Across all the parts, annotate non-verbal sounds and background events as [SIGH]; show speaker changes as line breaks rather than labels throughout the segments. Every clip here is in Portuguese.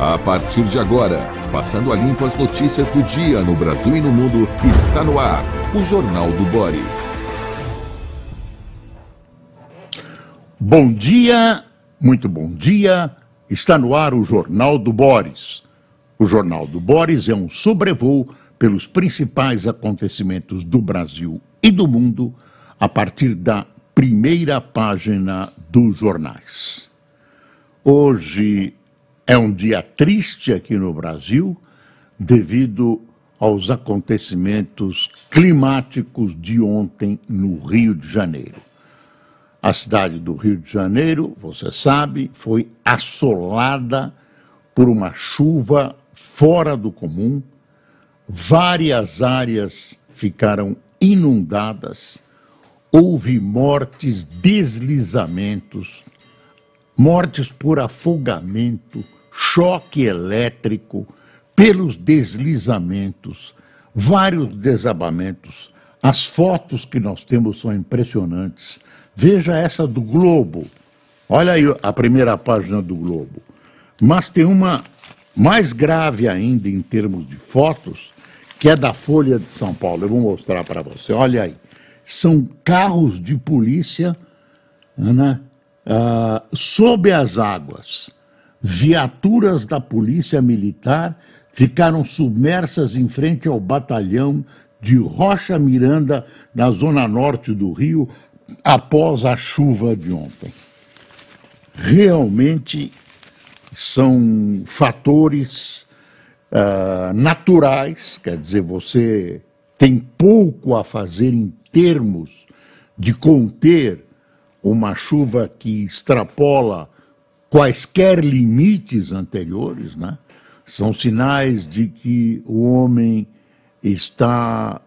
A partir de agora, passando a limpo as notícias do dia no Brasil e no mundo, está no ar o Jornal do Boris.
Bom dia, muito bom dia. Está no ar o Jornal do Boris. O Jornal do Boris é um sobrevoo pelos principais acontecimentos do Brasil e do mundo a partir da primeira página dos jornais. Hoje é um dia triste aqui no Brasil devido aos acontecimentos climáticos de ontem no Rio de Janeiro. A cidade do Rio de Janeiro, você sabe, foi assolada por uma chuva fora do comum, várias áreas ficaram inundadas, houve mortes, deslizamentos, mortes por afogamento choque elétrico, pelos deslizamentos, vários desabamentos. As fotos que nós temos são impressionantes. Veja essa do Globo. Olha aí a primeira página do Globo. Mas tem uma mais grave ainda em termos de fotos, que é da Folha de São Paulo. Eu vou mostrar para você. Olha aí. São carros de polícia né, uh, sob as águas viaturas da Polícia Militar ficaram submersas em frente ao batalhão de Rocha Miranda, na zona norte do Rio, após a chuva de ontem. Realmente são fatores uh, naturais, quer dizer, você tem pouco a fazer em termos de conter uma chuva que extrapola quaisquer limites anteriores, né? são sinais de que o homem está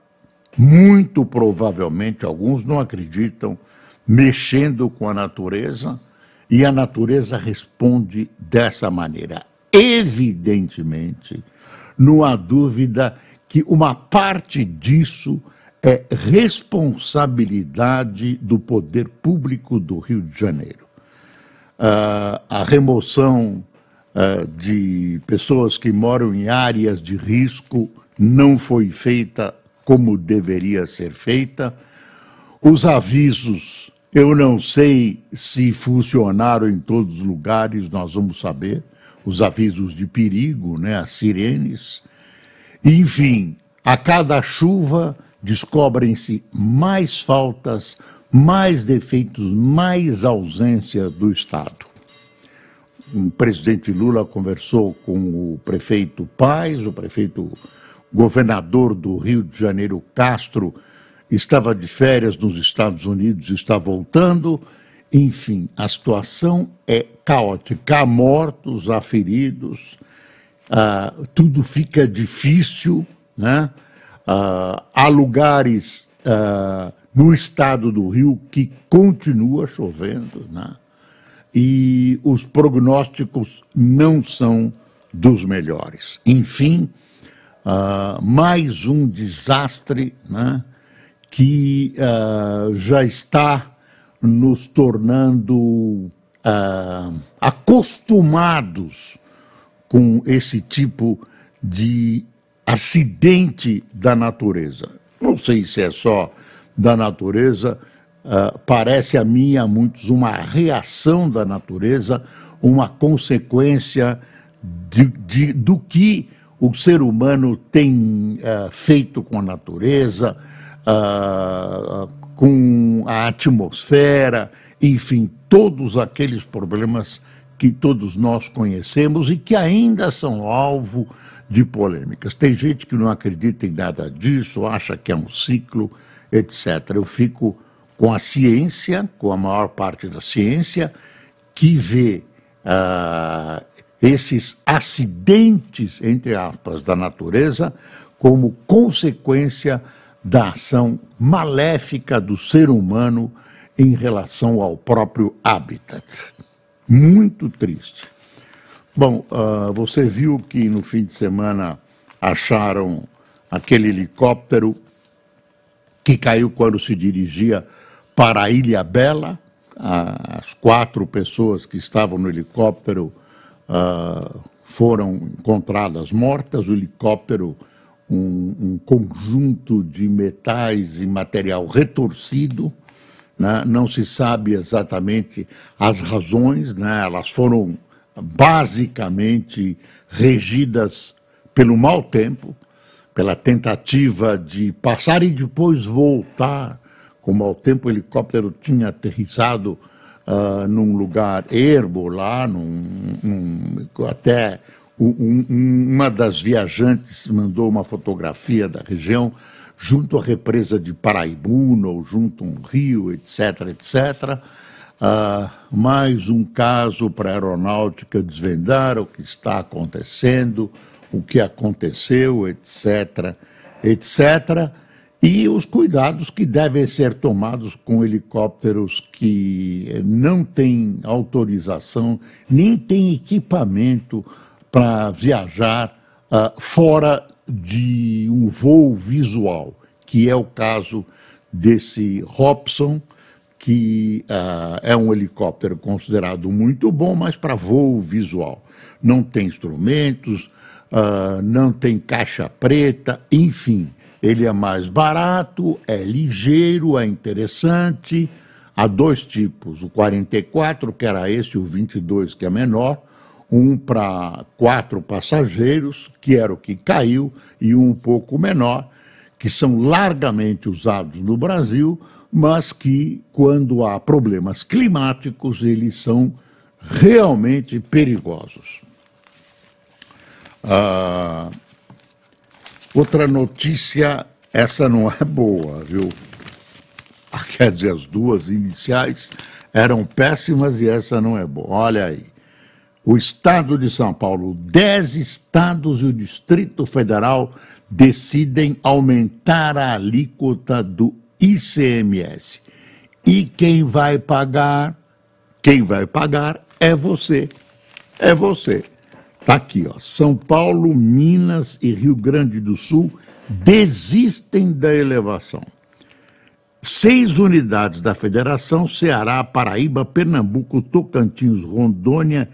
muito provavelmente, alguns não acreditam, mexendo com a natureza e a natureza responde dessa maneira. Evidentemente, não há dúvida que uma parte disso é responsabilidade do poder público do Rio de Janeiro uh, a remoção uh, de pessoas que moram em áreas de risco não foi feita como deveria ser feita. Os avisos, eu não sei se funcionaram em todos os lugares, nós vamos saber. Os avisos de perigo, né, as sirenes. Enfim, a cada chuva descobrem-se mais faltas, mais defeitos, mais ausência do Estado. O presidente Lula conversou com o prefeito Paz, o prefeito governador do Rio de Janeiro, Castro, estava de férias nos Estados Unidos, está voltando. Enfim, a situação é caótica. Há mortos, há feridos, ah, tudo fica difícil, né? Ah, há lugares ah, no estado do Rio que continua chovendo, né? e os prognósticos não são dos melhores. Enfim, uh, mais um desastre né, que uh, já está nos tornando uh, acostumados com esse tipo de acidente da natureza. Não sei se é só da natureza, uh, parece a mim, a muitos, uma reação da natureza, uma consequência de, de, do que o ser humano tem uh, feito com a natureza, uh, com a atmosfera, enfim, todos aqueles problemas que todos nós conhecemos e que ainda são alvo de polêmicas. Tem gente que não acredita em nada disso, acha que é um ciclo etc. Eu fico com a ciência, com a maior parte da ciência, que vê uh, esses acidentes, entre aspas, da natureza como consequência da ação maléfica do ser humano em relação ao próprio habitat. Muito triste. Bom, uh, você viu que no fim de semana acharam aquele helicóptero que caiu quando se dirigia para a Ilha Bela. As quatro pessoas que estavam no helicóptero uh, foram encontradas mortas, o helicóptero, um, um conjunto de metais e material retorcido, né? não se sabe exatamente as razões, né? elas foram basicamente regidas pelo mau tempo, pela tentativa de passar e depois voltar. Com mau tempo, o helicóptero tinha aterrissado uh, num lugar ermo lá, num, num, até um, uma das viajantes mandou uma fotografia da região junto à represa de Paraibuna, ou junto a um rio, etc., etc., Uh, mais um caso para a aeronáutica desvendar o que está acontecendo, o que aconteceu, etc., etc., e os cuidados que devem ser tomados com helicópteros que não têm autorização, nem têm equipamento para viajar uh, fora de um voo visual, que é o caso desse Robson, que uh, é um helicóptero considerado muito bom, mas para voo visual. Não tem instrumentos, uh, não tem caixa preta, enfim. Ele é mais barato, é ligeiro, é interessante. Há dois tipos: o 44, que era esse, o 22, que é menor, um para quatro passageiros, que era o que caiu, e um um pouco menor, que são largamente usados no Brasil mas que, quando há problemas climáticos, eles são realmente perigosos. Ah, outra notícia, essa não é boa, viu? Ah, quer dizer, as duas iniciais eram péssimas e essa não é boa. Olha aí. O Estado de São Paulo, dez estados e o Distrito Federal decidem aumentar a alíquota do ICMS. E quem vai pagar, quem vai pagar é você. É você. Está aqui, ó. São Paulo, Minas e Rio Grande do Sul desistem da elevação. Seis unidades da federação, Ceará, Paraíba, Pernambuco, Tocantins, Rondônia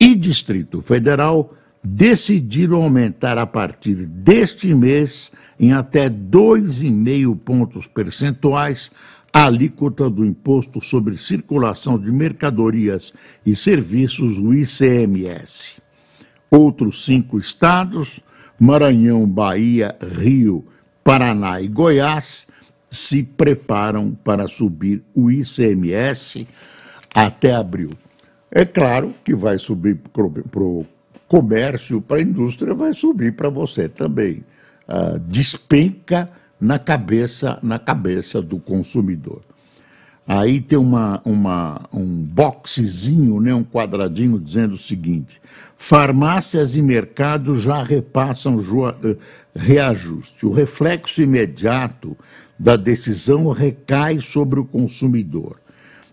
e Distrito Federal, decidiram aumentar a partir deste mês em até 2,5 pontos percentuais a alíquota do Imposto sobre Circulação de Mercadorias e Serviços, o ICMS. Outros cinco estados, Maranhão, Bahia, Rio, Paraná e Goiás, se preparam para subir o ICMS até abril. É claro que vai subir para o comércio, para a indústria, vai subir para você também uh, despenca na cabeça, na cabeça do consumidor. Aí tem uma, uma, um boxezinho, né, um quadradinho dizendo o seguinte: farmácias e mercados já repassam uh, reajuste. O reflexo imediato da decisão recai sobre o consumidor.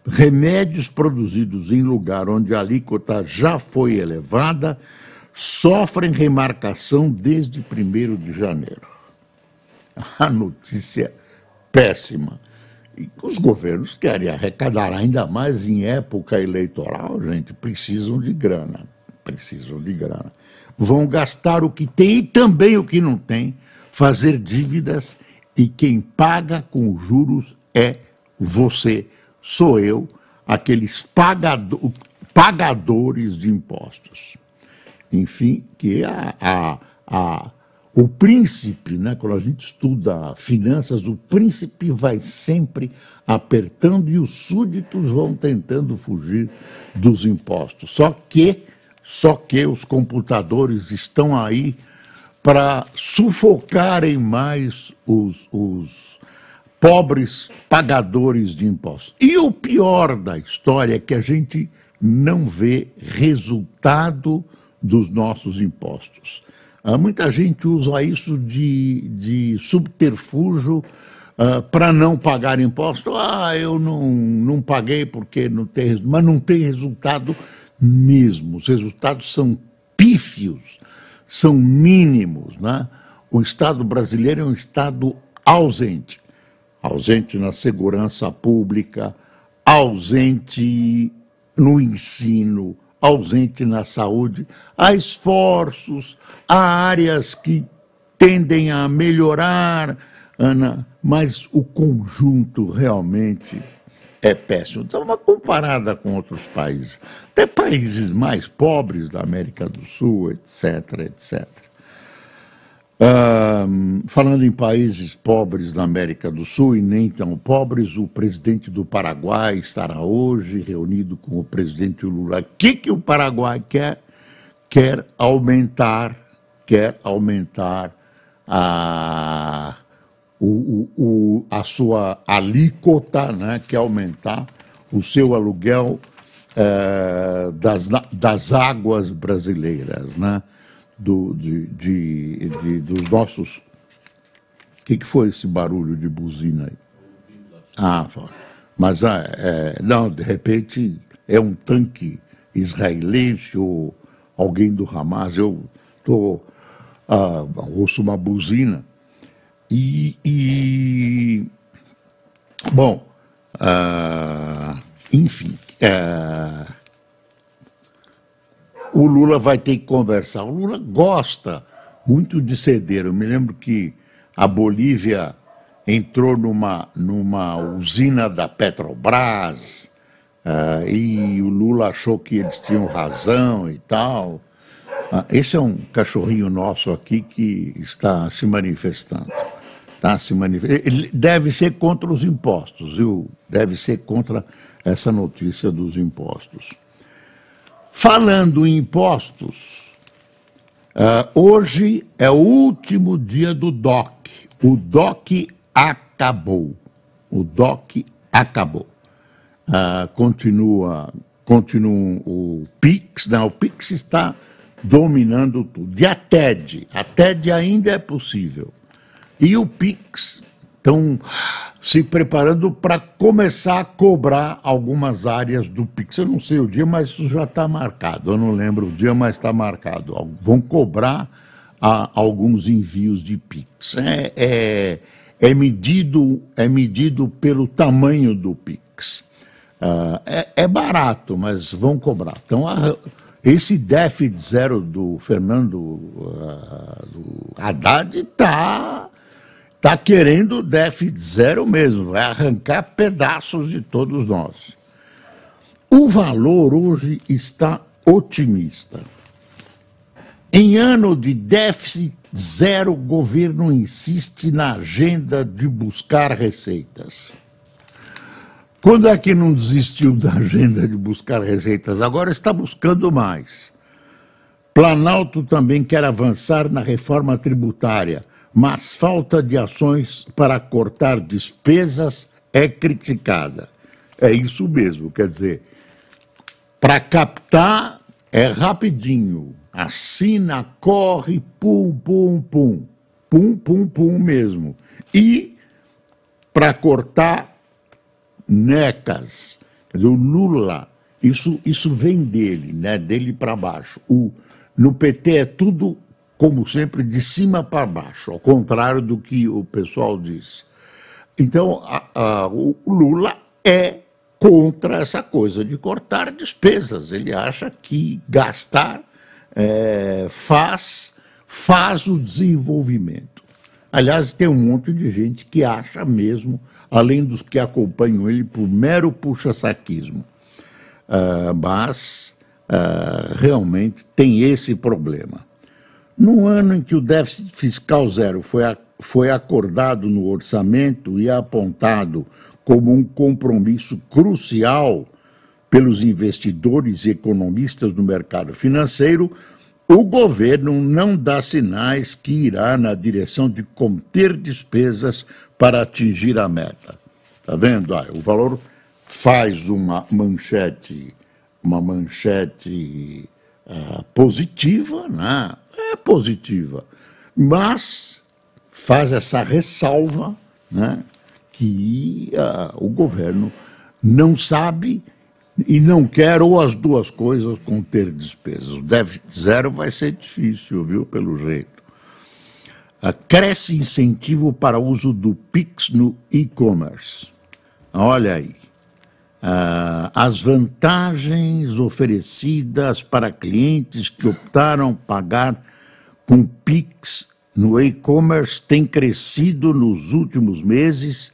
Remédios produzidos em lugar onde a alíquota já foi elevada sofrem remarcação desde 1 de janeiro. [LAUGHS] A notícia péssima. E os governos querem arrecadar ainda mais em época eleitoral, gente, precisam de grana. Precisam de grana. Vão gastar o que tem e também o que não tem, fazer dívidas, e quem paga com juros é você, sou eu, aqueles pagado, pagadores de impostos enfim, que a, a, a, o príncipe, né, quando a gente estuda finanças, o príncipe vai sempre apertando e os súditos vão tentando fugir dos impostos. Só que, só que os computadores estão aí para sufocarem mais os, os pobres pagadores de impostos. E o pior da história é que a gente não vê resultado dos nossos impostos. Uh, muita gente usa isso de, de subterfúgio uh, para não pagar imposto. Ah, eu não, não paguei porque não tem mas não tem resultado mesmo. Os resultados são pífios, são mínimos. Né? O Estado brasileiro é um Estado ausente ausente na segurança pública, ausente no ensino, ausente na saúde. Há esforços, há áreas que tendem a melhorar, Ana, mas o conjunto realmente é péssimo. Então, uma comparada com outros países, até países mais pobres da América do Sul, etc., etc. Uh, falando em países pobres da América do Sul e nem tão pobres, o presidente do Paraguai estará hoje reunido com o presidente Lula. O que, que o Paraguai quer? Quer aumentar, quer aumentar a, o, o, a sua alíquota, né, quer aumentar o seu aluguel é, das, das águas brasileiras. Né? Do, de, de, de, dos nossos. O que, que foi esse barulho de buzina aí? Ah, mas ah, é, não, de repente é um tanque israelense ou alguém do Hamas. Eu tô, ah, ouço uma buzina e, e bom, ah, enfim. Ah, o Lula vai ter que conversar. O Lula gosta muito de ceder. Eu me lembro que a Bolívia entrou numa, numa usina da Petrobras uh, e o Lula achou que eles tinham razão e tal. Uh, esse é um cachorrinho nosso aqui que está se manifestando. Está se manifestando. Ele deve ser contra os impostos, viu? Deve ser contra essa notícia dos impostos. Falando em impostos, uh, hoje é o último dia do DOC. O DOC acabou. O DOC acabou. Uh, continua, continua o PIX, não, o PIX está dominando tudo. E a TED, a TED ainda é possível. E o PIX estão se preparando para começar a cobrar algumas áreas do Pix. Eu não sei o dia, mas isso já está marcado. Eu não lembro o dia, mas está marcado. Vão cobrar a, alguns envios de Pix. É, é, é, medido, é medido pelo tamanho do Pix. Uh, é, é, barato, mas vão cobrar. Então, a, esse déficit zero do Fernando uh, do Haddad está está querendo déficit zero mesmo, vai arrancar pedaços de todos nós. O valor hoje está otimista. Em ano de déficit zero, o governo insiste na agenda de buscar receitas. Quando é que não desistiu da agenda de buscar receitas? Agora está buscando mais. Planalto também quer avançar na reforma tributária mas falta de ações para cortar despesas é criticada. É isso mesmo, quer dizer, para captar é rapidinho, assina, corre, pum, pum, pum, pum, pum, pum mesmo. E para cortar necas, o Lula, isso, isso vem dele, né, dele para baixo. O, no PT é tudo como sempre, de cima para baixo, ao contrário do que o pessoal diz. Então, a, a, o Lula é contra essa coisa de cortar despesas. Ele acha que gastar é, faz, faz o desenvolvimento. Aliás, tem um monte de gente que acha mesmo, além dos que acompanham ele por mero puxa-saquismo. Uh, mas uh, realmente tem esse problema. No ano em que o déficit fiscal zero foi, a, foi acordado no orçamento e apontado como um compromisso crucial pelos investidores e economistas do mercado financeiro, o governo não dá sinais que irá na direção de conter despesas para atingir a meta. Está vendo? Ah, o valor faz uma manchete, uma manchete uh, positiva, né? É positiva, mas faz essa ressalva né, que uh, o governo não sabe e não quer, ou as duas coisas, conter despesas. O déficit zero vai ser difícil, viu, pelo jeito. Uh, cresce incentivo para uso do PIX no e-commerce. Olha aí. ah, as vantagens oferecidas para clientes que optaram pagar com Pix no e-commerce têm crescido nos últimos meses,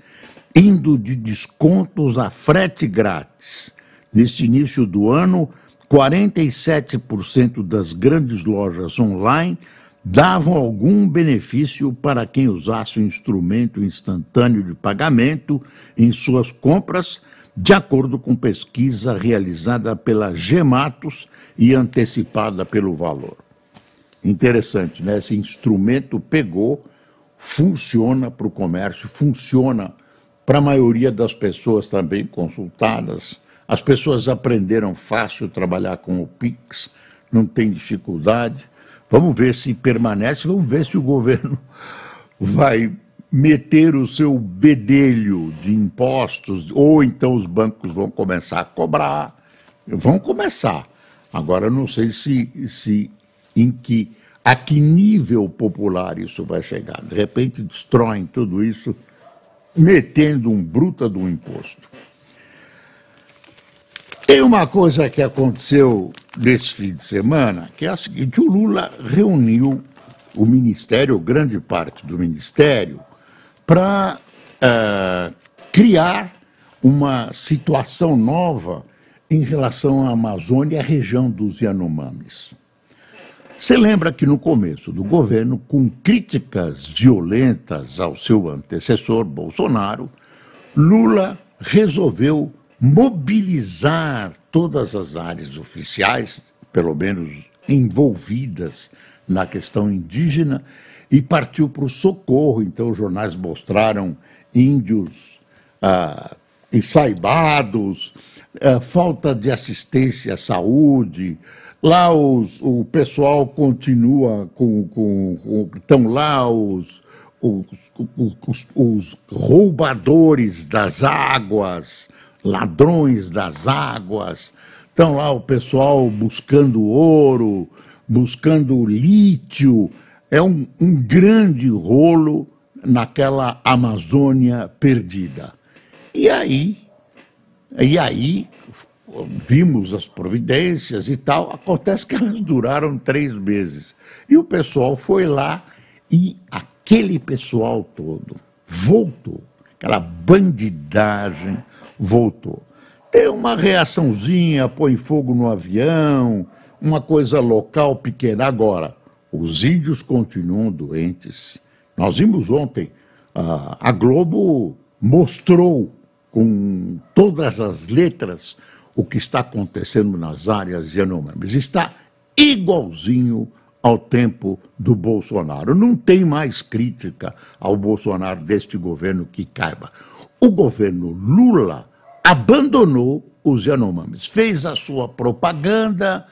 indo de descontos a frete grátis. Neste início do ano, 47% das grandes lojas online davam algum benefício para quem usasse o instrumento instantâneo de pagamento em suas compras, de acordo com pesquisa realizada pela Gematos e antecipada pelo Valor. Interessante, né? Esse instrumento pegou, funciona para o comércio, funciona para a maioria das pessoas também consultadas. As pessoas aprenderam fácil trabalhar com o Pix, não tem dificuldade. Vamos ver se permanece, vamos ver se o governo [LAUGHS] vai meter o seu bedelho de impostos, ou então os bancos vão começar a cobrar. Vão começar. Agora, não sei se, se em que, a que nível popular isso vai chegar. De repente, destroem tudo isso, metendo um bruta do imposto. Tem uma coisa que aconteceu nesse fim de semana, que é a seguinte: o Lula reuniu o Ministério, grande parte do Ministério, para uh, eh, criar uma situação nova em relação à Amazônia e à região dos Yanomamis. Você lembra que no começo do governo, com críticas violentas ao seu antecessor, Bolsonaro, Lula resolveu mobilizar todas as áreas oficiais, pelo menos envolvidas na questão indígena, e partiu para o socorro. Então, os jornais mostraram índios ah, ensaibados, ah, falta de assistência à saúde. Lá os, o pessoal continua com, com. Estão lá os, os, os, os roubadores das águas, ladrões das águas, estão lá o pessoal buscando ouro, buscando lítio. É um, um grande rolo naquela Amazônia perdida. E aí, e aí vimos as providências e tal. Acontece que elas duraram três meses. E o pessoal foi lá e aquele pessoal todo voltou. Aquela bandidagem voltou. Tem uma reaçãozinha, põe fogo no avião, uma coisa local pequena. Agora, os índios continuam doentes. Nós vimos ontem, a Globo mostrou com todas as letras o que está acontecendo nas áreas Yanomamis. Está igualzinho ao tempo do Bolsonaro. Não tem mais crítica ao Bolsonaro deste governo que caiba. O governo Lula abandonou os Yanomamis, fez a sua propaganda,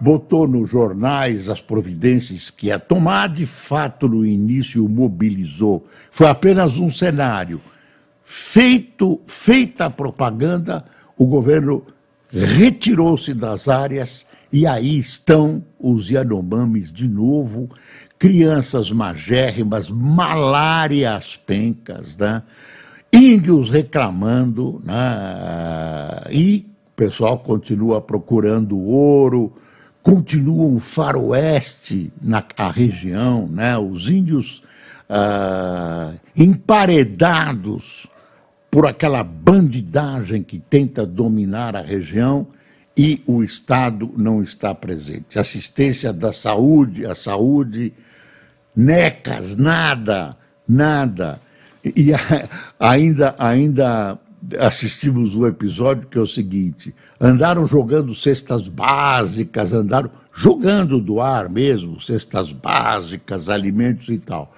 botou nos jornais as providências que ia tomar, de fato, no início mobilizou. Foi apenas um cenário. Feito, feita a propaganda, o governo retirou-se das áreas e aí estão os Yanomamis de novo, crianças magérrimas, malária às pencas, né? índios reclamando, né? e o pessoal continua procurando ouro, continua um faroeste na região, né? os índios ah, emparedados por aquela bandidagem que tenta dominar a região e o Estado não está presente. Assistência da saúde, a saúde, necas, nada, nada. E ainda, ainda assistimos um episódio que é o seguinte: andaram jogando cestas básicas, andaram jogando do ar mesmo, cestas básicas, alimentos e tal.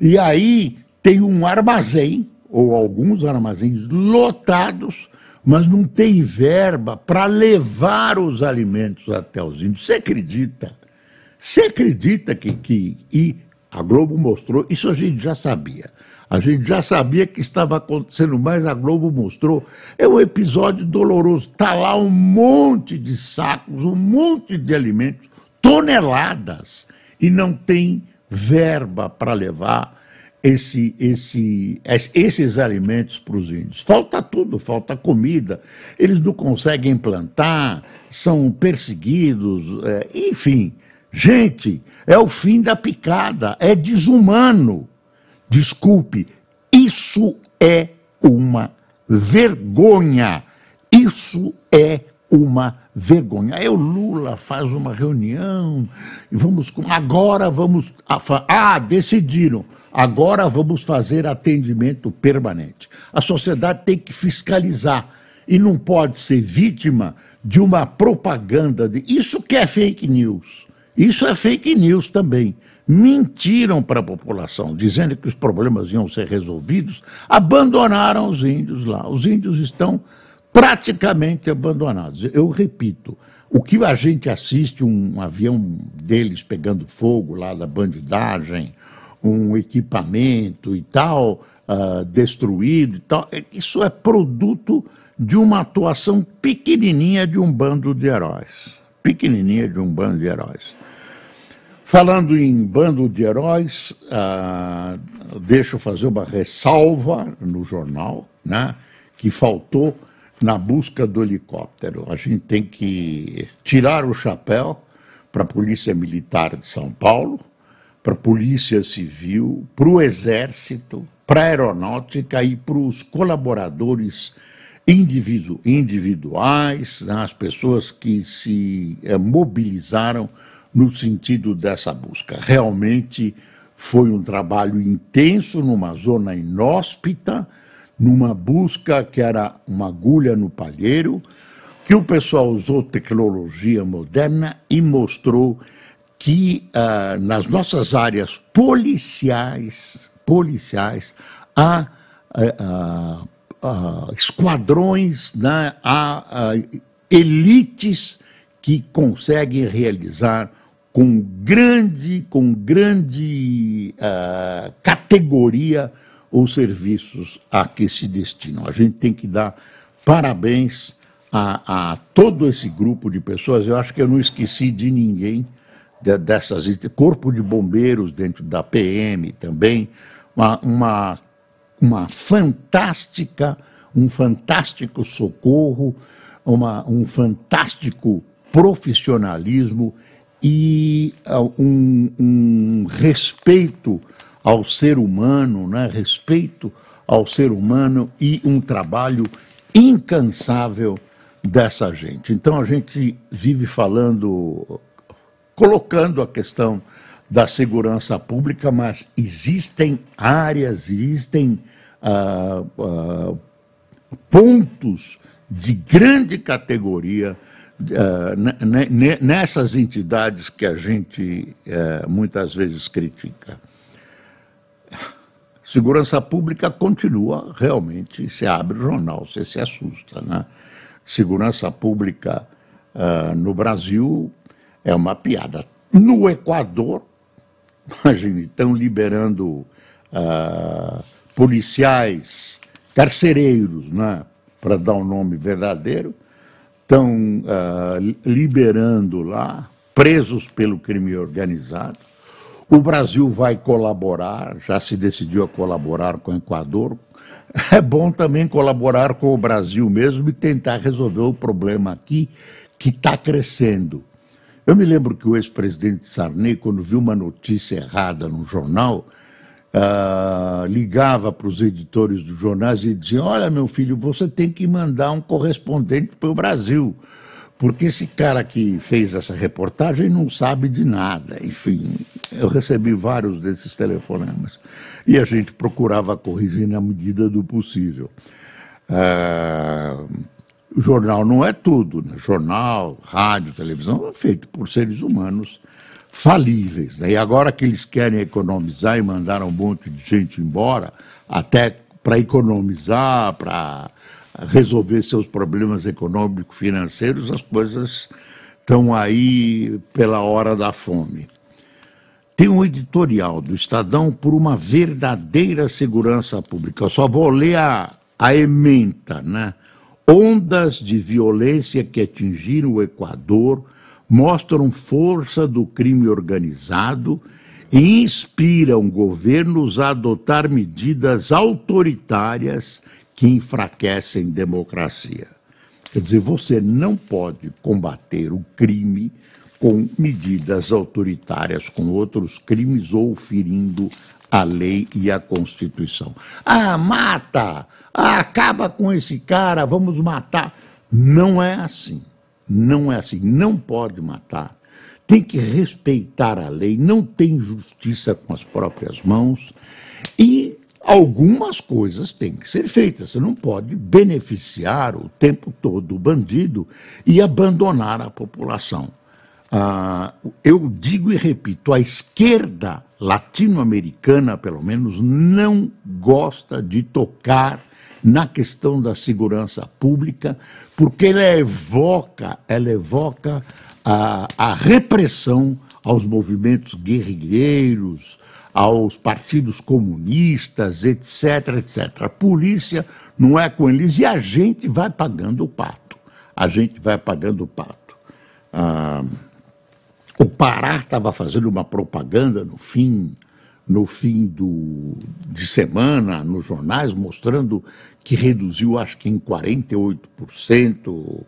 E aí tem um armazém, ou alguns armazéns lotados, mas não tem verba para levar os alimentos até os índios. Você acredita? Você acredita que, que. E a Globo mostrou, isso a gente já sabia. A gente já sabia que estava acontecendo, mas a Globo mostrou. É um episódio doloroso. Está lá um monte de sacos, um monte de alimentos, toneladas, e não tem verba para levar. Esse, esse, esses alimentos para os índios. Falta tudo, falta comida, eles não conseguem plantar, são perseguidos, é, enfim. Gente, é o fim da picada, é desumano. Desculpe, isso é uma vergonha. Isso é uma vergonha. Aí o Lula faz uma reunião e vamos agora vamos ah decidiram agora vamos fazer atendimento permanente. A sociedade tem que fiscalizar e não pode ser vítima de uma propaganda de isso que é fake news. Isso é fake news também. Mentiram para a população, dizendo que os problemas iam ser resolvidos, abandonaram os índios lá. Os índios estão praticamente abandonados. Eu repito, o que a gente assiste, um avião deles pegando fogo lá da bandidagem, um equipamento e tal, uh, destruído e tal, é, isso é produto de uma atuação pequenininha de um bando de heróis. Pequenininha de um bando de heróis. Falando em bando de heróis, uh, deixo fazer uma ressalva no jornal, né, que faltou na busca do helicóptero. A gente tem que tirar o chapéu para a Polícia Militar de São Paulo, para a Polícia Civil, para o Exército, para a Aeronáutica e para os colaboradores individu individuais, né, as pessoas que se é, mobilizaram no sentido dessa busca. Realmente foi um trabalho intenso numa zona inóspita, numa busca que era uma agulha no palheiro, que o pessoal usou tecnologia moderna e mostrou que uh, nas nossas áreas policiais, policiais há uh, uh, esquadrões, né, há elites que conseguem realizar com grande, com grande categoria os serviços a que se destinam. A gente tem que dar parabéns a, a, todo esse grupo de pessoas. Eu acho que eu não esqueci de ninguém de, dessas corpo de bombeiros dentro da PM também, uma, uma, uma fantástica, um fantástico socorro, uma, um fantástico profissionalismo e uh, um, um respeito ao ser humano, né? respeito ao ser humano e um trabalho incansável dessa gente. Então a gente vive falando, colocando a questão da segurança pública, mas existem áreas, existem ah, ah, pontos de grande categoria uh, nessas entidades que a gente uh, muitas vezes critica. Segurança pública continua realmente, você abre o jornal, você se assusta. Né? Segurança pública uh, no Brasil é uma piada. No Equador, [LAUGHS] imagine, estão liberando uh, policiais carcereiros, né? para dar um nome verdadeiro, estão uh, liberando lá presos pelo crime organizado o Brasil vai colaborar, já se decidiu a colaborar com o Equador. É bom também colaborar com o Brasil mesmo e tentar resolver o problema aqui que está crescendo. Eu me lembro que o ex-presidente Sarney, quando viu uma notícia errada no jornal, uh, ligava para os editores dos jornais e dizia: Olha, meu filho, você tem que mandar um correspondente para o Brasil porque esse cara que fez essa reportagem não sabe de nada. Enfim, eu recebi vários desses telefonemas e a gente procurava corrigir na medida do possível. Uh, o jornal não é tudo, né? jornal, rádio, televisão é feito por seres humanos falíveis. Né? E agora que eles querem economizar e mandaram um monte de gente embora, até para economizar, para resolver seus problemas econômicos financeiros, as coisas estão aí pela hora da fome. Tem um editorial do Estadão por uma verdadeira segurança pública. Eu só vou ler a, a ementa, né? Ondas de violência que atingiram o Equador mostram força do crime organizado inspiram governos a adotar medidas autoritárias que enfraquecem democracia. Quer dizer, você não pode combater o crime com medidas autoritárias, com outros crimes ou ferindo a lei e a Constituição. Ah, mata! Ah, acaba com esse cara, vamos matar. Não é assim. Não é assim. Não pode matar. Tem que respeitar a lei, não tem justiça com as próprias mãos e algumas coisas têm que ser feitas. Você não pode beneficiar o tempo todo o bandido e abandonar a população. Ah, eu digo e repito, a esquerda latino-americana, pelo menos, não gosta de tocar na questão da segurança pública, porque ela evoca, ela evoca a, a repressão aos movimentos guerrilheiros, aos partidos comunistas, etc, etc. A polícia não é com eles e a gente vai pagando o pato. A gente vai pagando o pato. Ah, o Pará estava fazendo uma propaganda no fim, no fim do, de semana, nos jornais, mostrando que reduziu, acho que em 48%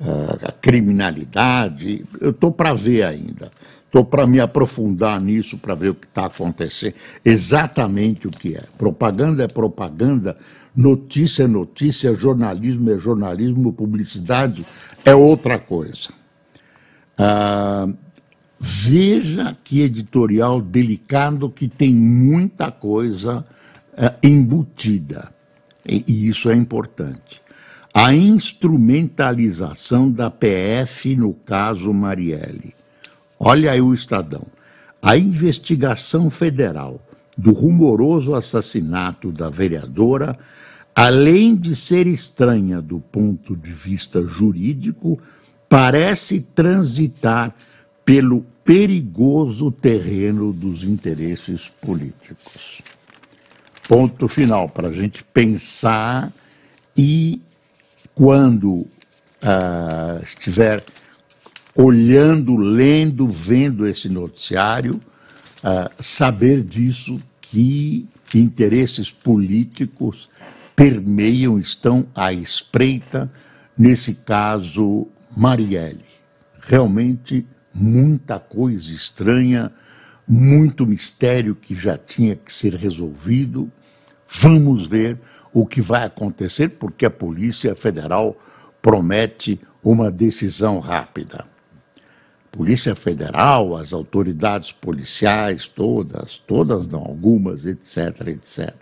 a criminalidade. Eu estou para ver ainda. Estou para me aprofundar nisso, para ver o que está acontecendo, exatamente o que é. Propaganda é propaganda, notícia é notícia, jornalismo é jornalismo, publicidade é outra coisa. Ah, veja que editorial delicado que tem muita coisa ah, embutida. E, e isso é importante a instrumentalização da PF no caso Marielle. Olha aí o Estadão. A investigação federal do rumoroso assassinato da vereadora, além de ser estranha do ponto de vista jurídico, parece transitar pelo perigoso terreno dos interesses políticos. Ponto final para a gente pensar e quando ah, estiver olhando, lendo, vendo esse noticiário, ah, saber disso que interesses políticos permeiam, estão à espreita, nesse caso, Marielle. Realmente muita coisa estranha, muito mistério que já tinha que ser resolvido. Vamos ver o que vai acontecer, porque a Polícia Federal promete uma decisão rápida. Polícia Federal, as autoridades policiais, todas, todas não, algumas, etc, etc.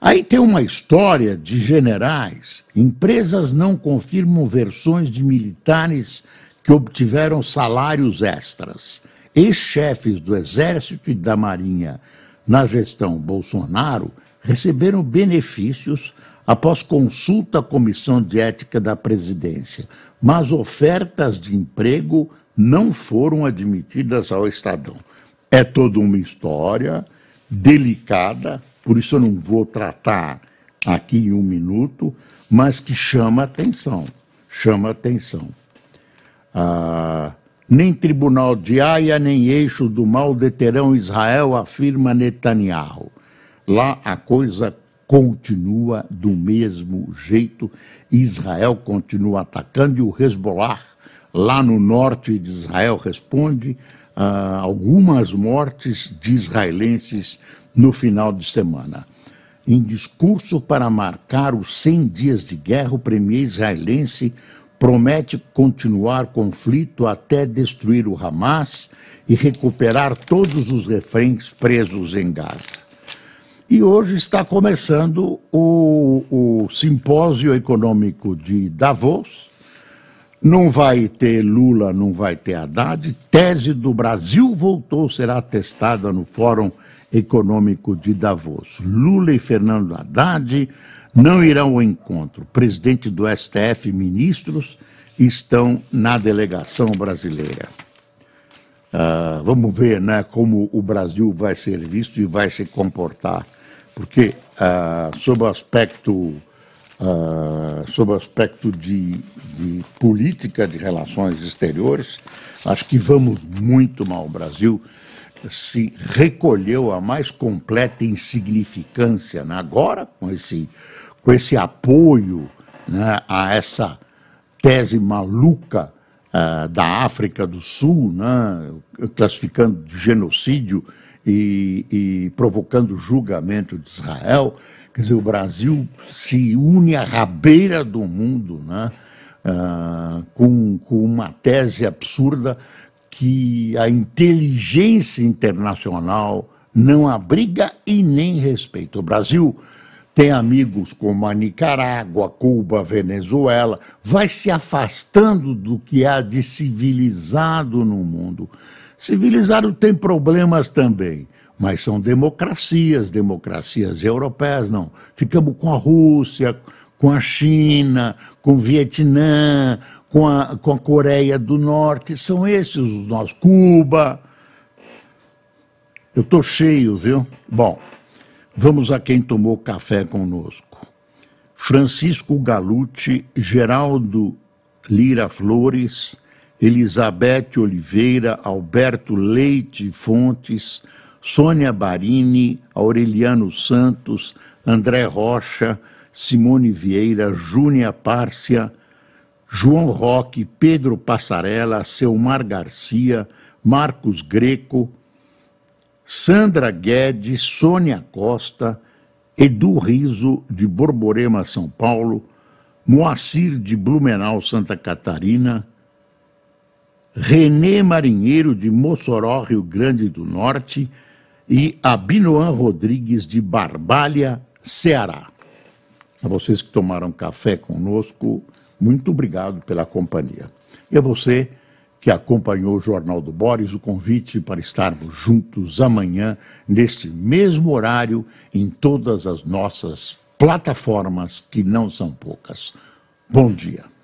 Aí tem uma história de generais. Empresas não confirmam versões de militares que obtiveram salários extras. Ex-chefes do Exército e da Marinha na gestão Bolsonaro receberam benefícios após consulta à Comissão de Ética da Presidência, mas ofertas de emprego não foram admitidas ao Estadão. É toda uma história delicada, por isso eu não vou tratar aqui em um minuto, mas que chama atenção, chama atenção. Ah, nem tribunal de Haia, nem eixo do mal deterão Israel, afirma Netanyahu. Lá a coisa continua do mesmo jeito. Israel continua atacando e o Hezbollah, lá no norte de Israel, responde a algumas mortes de israelenses no final de semana. Em discurso para marcar os 100 dias de guerra, o premier israelense promete continuar conflito até destruir o Hamas e recuperar todos os reféns presos em Gaza. E hoje está começando o, o simpósio econômico de Davos. Não vai ter Lula, não vai ter Haddad. Tese do Brasil voltou, será testada no Fórum Econômico de Davos. Lula e Fernando Haddad não irão ao encontro. Presidente do STF ministros estão na delegação brasileira. Uh, vamos ver né, como o Brasil vai ser visto e vai se comportar porque uh, sob o aspecto, uh, sob o aspecto de, de, política de relações exteriores, acho que vamos muito mal. O Brasil se recolheu a mais completa insignificância. Né? Agora, com esse, com esse apoio né, a essa tese maluca uh, da África do Sul, né, classificando de genocídio e, e provocando julgamento de Israel, quer dizer, o Brasil se une à rabeira do mundo, né, uh, com, com uma tese absurda que a inteligência internacional não abriga e nem respeita. O Brasil tem amigos como a Nicarágua, Cuba, Venezuela, vai se afastando do que há de civilizado no mundo. Civilizado tem problemas também, mas são democracias, democracias europeias, não. Ficamos com a Rússia, com a China, com o Vietnã, com a, com a Coreia do Norte, são esses os nossos. Cuba. Eu estou cheio, viu? Bom, vamos a quem tomou café conosco. Francisco Galucci, Geraldo Lira Flores, Elizabeth Oliveira, Alberto Leite Fontes, Sônia Barini, Aureliano Santos, André Rocha, Simone Vieira, Júnia Párcia, João Roque, Pedro Passarella, Selmar Garcia, Marcos Greco, Sandra Guedes, Sônia Costa, Edu Riso, de Borborema, São Paulo, Moacir de Blumenau, Santa Catarina, Renê Marinheiro, de Mossoró, Rio Grande do Norte, e Abinoan Rodrigues, de Barbalha, Ceará. A vocês que tomaram café conosco, muito obrigado pela companhia. E a você que acompanhou o Jornal do Boris, o convite para estarmos juntos amanhã, neste mesmo horário, em todas as nossas plataformas, que não são poucas. Bom dia.